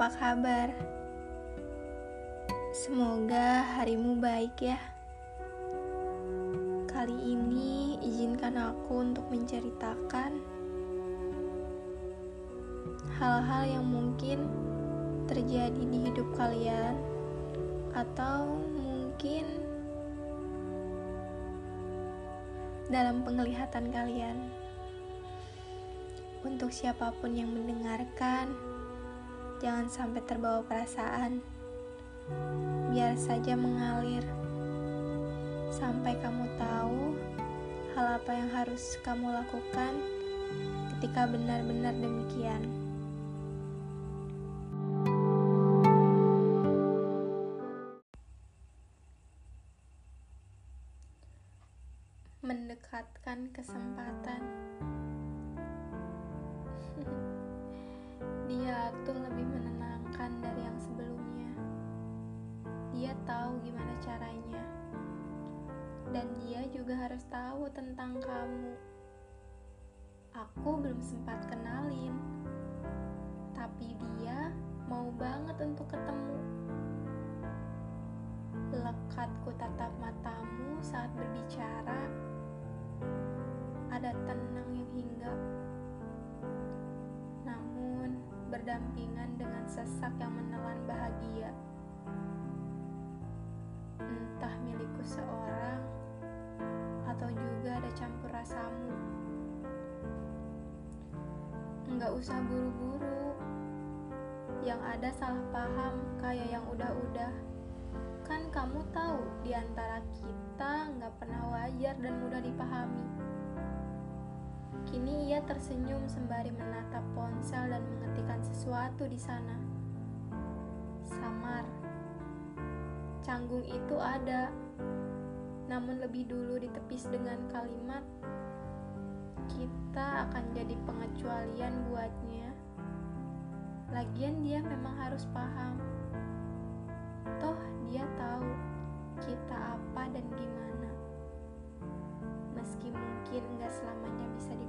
apa kabar? Semoga harimu baik ya. Kali ini izinkan aku untuk menceritakan hal-hal yang mungkin terjadi di hidup kalian atau mungkin dalam penglihatan kalian. Untuk siapa pun yang mendengarkan, jangan sampai terbawa perasaan. Biar saja mengalir sampai kamu tahu hal apa yang harus kamu lakukan ketika benar-benar demikian. Mendekatkan kesempatan. Dia tuh lebih menenangkan dari yang sebelumnya. Dia tahu gimana caranya. Dan dia juga harus tahu tentang kamu. Aku belum sempat kenalin. Tapi dia mau banget untuk ketemu. Lekat ku tatap matamu saat berbicara. Ada tenang yang hinggap berdampingan dengan sesak yang menelan bahagia. Entah milikku seorang atau juga ada campur rasamu. Enggak usah buru-buru. Yang ada salah paham kayak yang udah-udah. Kan kamu tahu di antara kita nggak pernah wajar dan mudah dipahami. Kini tersenyum sembari menatap ponsel dan mengetikkan sesuatu di sana. Samar. Canggung itu ada, namun lebih dulu ditepis dengan kalimat kita akan jadi pengecualian buatnya. Lagian dia memang harus paham. Toh dia tahu kita apa dan gimana. Meski mungkin nggak selamanya bisa di